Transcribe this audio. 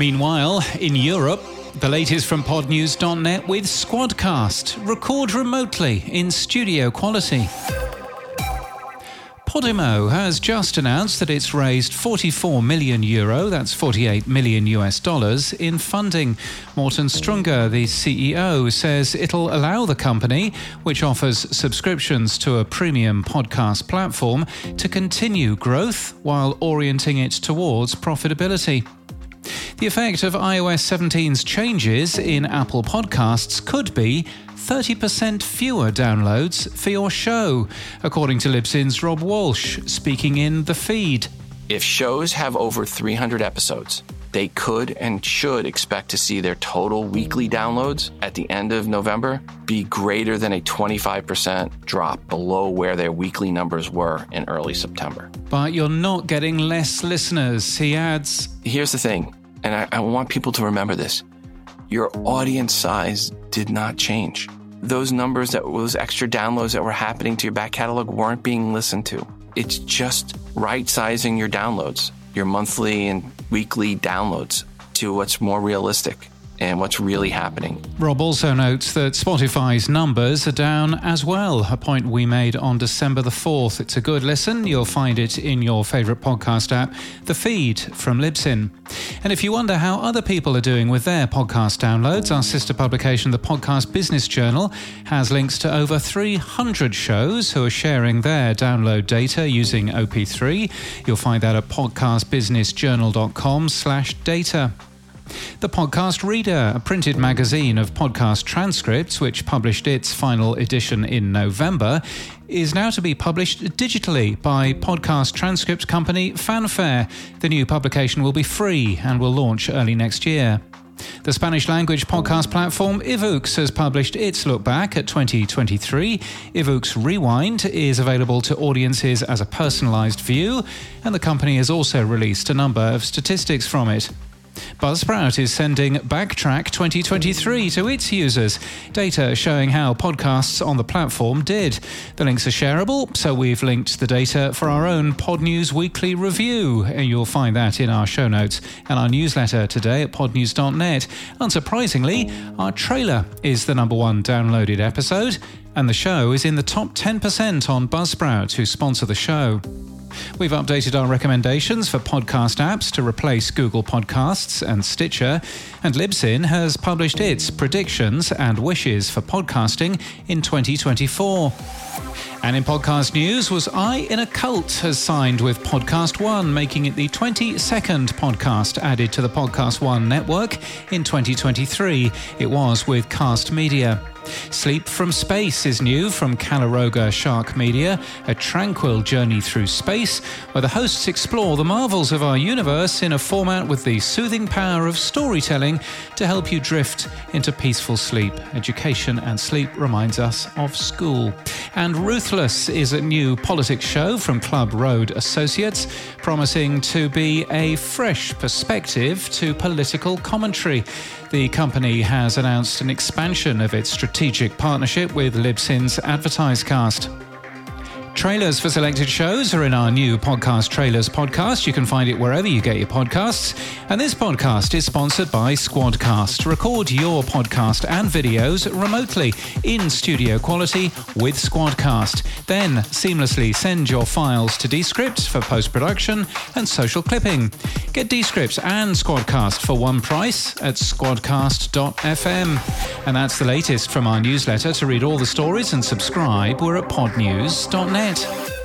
Meanwhile, in Europe, the latest from podnews.net with Squadcast. Record remotely in studio quality. Podimo has just announced that it's raised 44 million euro, that's 48 million US dollars, in funding. Morten Strunge, the CEO, says it'll allow the company, which offers subscriptions to a premium podcast platform, to continue growth while orienting it towards profitability. The effect of iOS 17's changes in Apple Podcasts could be 30% fewer downloads for your show, according to Libsyn's Rob Walsh, speaking in The Feed. If shows have over 300 episodes, they could and should expect to see their total weekly downloads at the end of November be greater than a 25% drop below where their weekly numbers were in early September. But you're not getting less listeners, he adds. Here's the thing, and I, I want people to remember this your audience size did not change. Those numbers that those extra downloads that were happening to your back catalog weren't being listened to. It's just right sizing your downloads, your monthly and weekly downloads to what's more realistic and what's really happening. Rob also notes that Spotify's numbers are down as well, a point we made on December the 4th. It's a good listen. You'll find it in your favourite podcast app, The Feed from Libsyn. And if you wonder how other people are doing with their podcast downloads, our sister publication, the Podcast Business Journal, has links to over 300 shows who are sharing their download data using OP3. You'll find that at podcastbusinessjournal.com slash data. The Podcast Reader, a printed magazine of podcast transcripts, which published its final edition in November, is now to be published digitally by podcast transcript company Fanfare. The new publication will be free and will launch early next year. The Spanish language podcast platform iVoox has published its look back at 2023. iVoox Rewind is available to audiences as a personalized view, and the company has also released a number of statistics from it. Buzzsprout is sending Backtrack 2023 to its users, data showing how podcasts on the platform did. The links are shareable, so we've linked the data for our own Pod News Weekly review. You'll find that in our show notes and our newsletter today at podnews.net. Unsurprisingly, our trailer is the number one downloaded episode, and the show is in the top 10% on Buzzsprout, who sponsor the show. We've updated our recommendations for podcast apps to replace Google Podcasts and Stitcher, and Libsyn has published its predictions and wishes for podcasting in 2024. And in podcast news was I in a Cult has signed with Podcast One, making it the 22nd podcast added to the Podcast One network in 2023. It was with Kast Media. Sleep from Space is new from Calaroga Shark Media, a tranquil journey through space where the hosts explore the marvels of our universe in a format with the soothing power of storytelling to help you drift into peaceful sleep. Education and sleep reminds us of school. And Ruthless is a new politics show from Club Road Associates, promising to be a fresh perspective to political commentary. The company has announced an expansion of its strategic partnership with Libsyn's AdvertiseCast. Trailers for selected shows are in our new podcast Trailers podcast. You can find it wherever you get your podcasts. And this podcast is sponsored by Squadcast. Record your podcast and videos remotely in studio quality with Squadcast. Then seamlessly send your files to Descript for post production and social clipping. Get Descript and Squadcast for one price at squadcast.fm. And that's the latest from our newsletter. To read all the stories and subscribe, we're at podnews.net night.